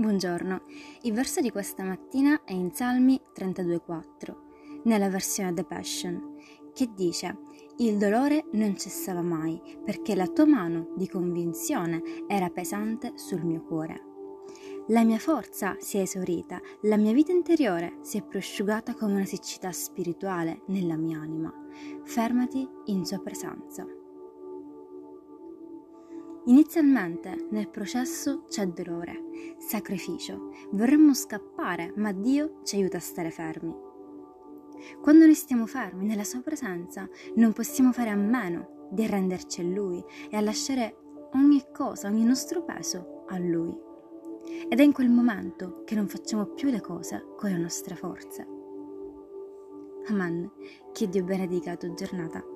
Buongiorno, il verso di questa mattina è in Salmi 32,4, nella versione The Passion, che dice: Il dolore non cessava mai, perché la tua mano di convinzione era pesante sul mio cuore. La mia forza si è esaurita, la mia vita interiore si è prosciugata come una siccità spirituale nella mia anima. Fermati in sua presenza. Inizialmente nel processo c'è dolore, sacrificio, vorremmo scappare, ma Dio ci aiuta a stare fermi. Quando noi stiamo fermi nella sua presenza, non possiamo fare a meno di arrenderci a Lui e a lasciare ogni cosa, ogni nostro peso a Lui. Ed è in quel momento che non facciamo più le cose con le nostre forze. Amen. Che Dio benedica la tua giornata.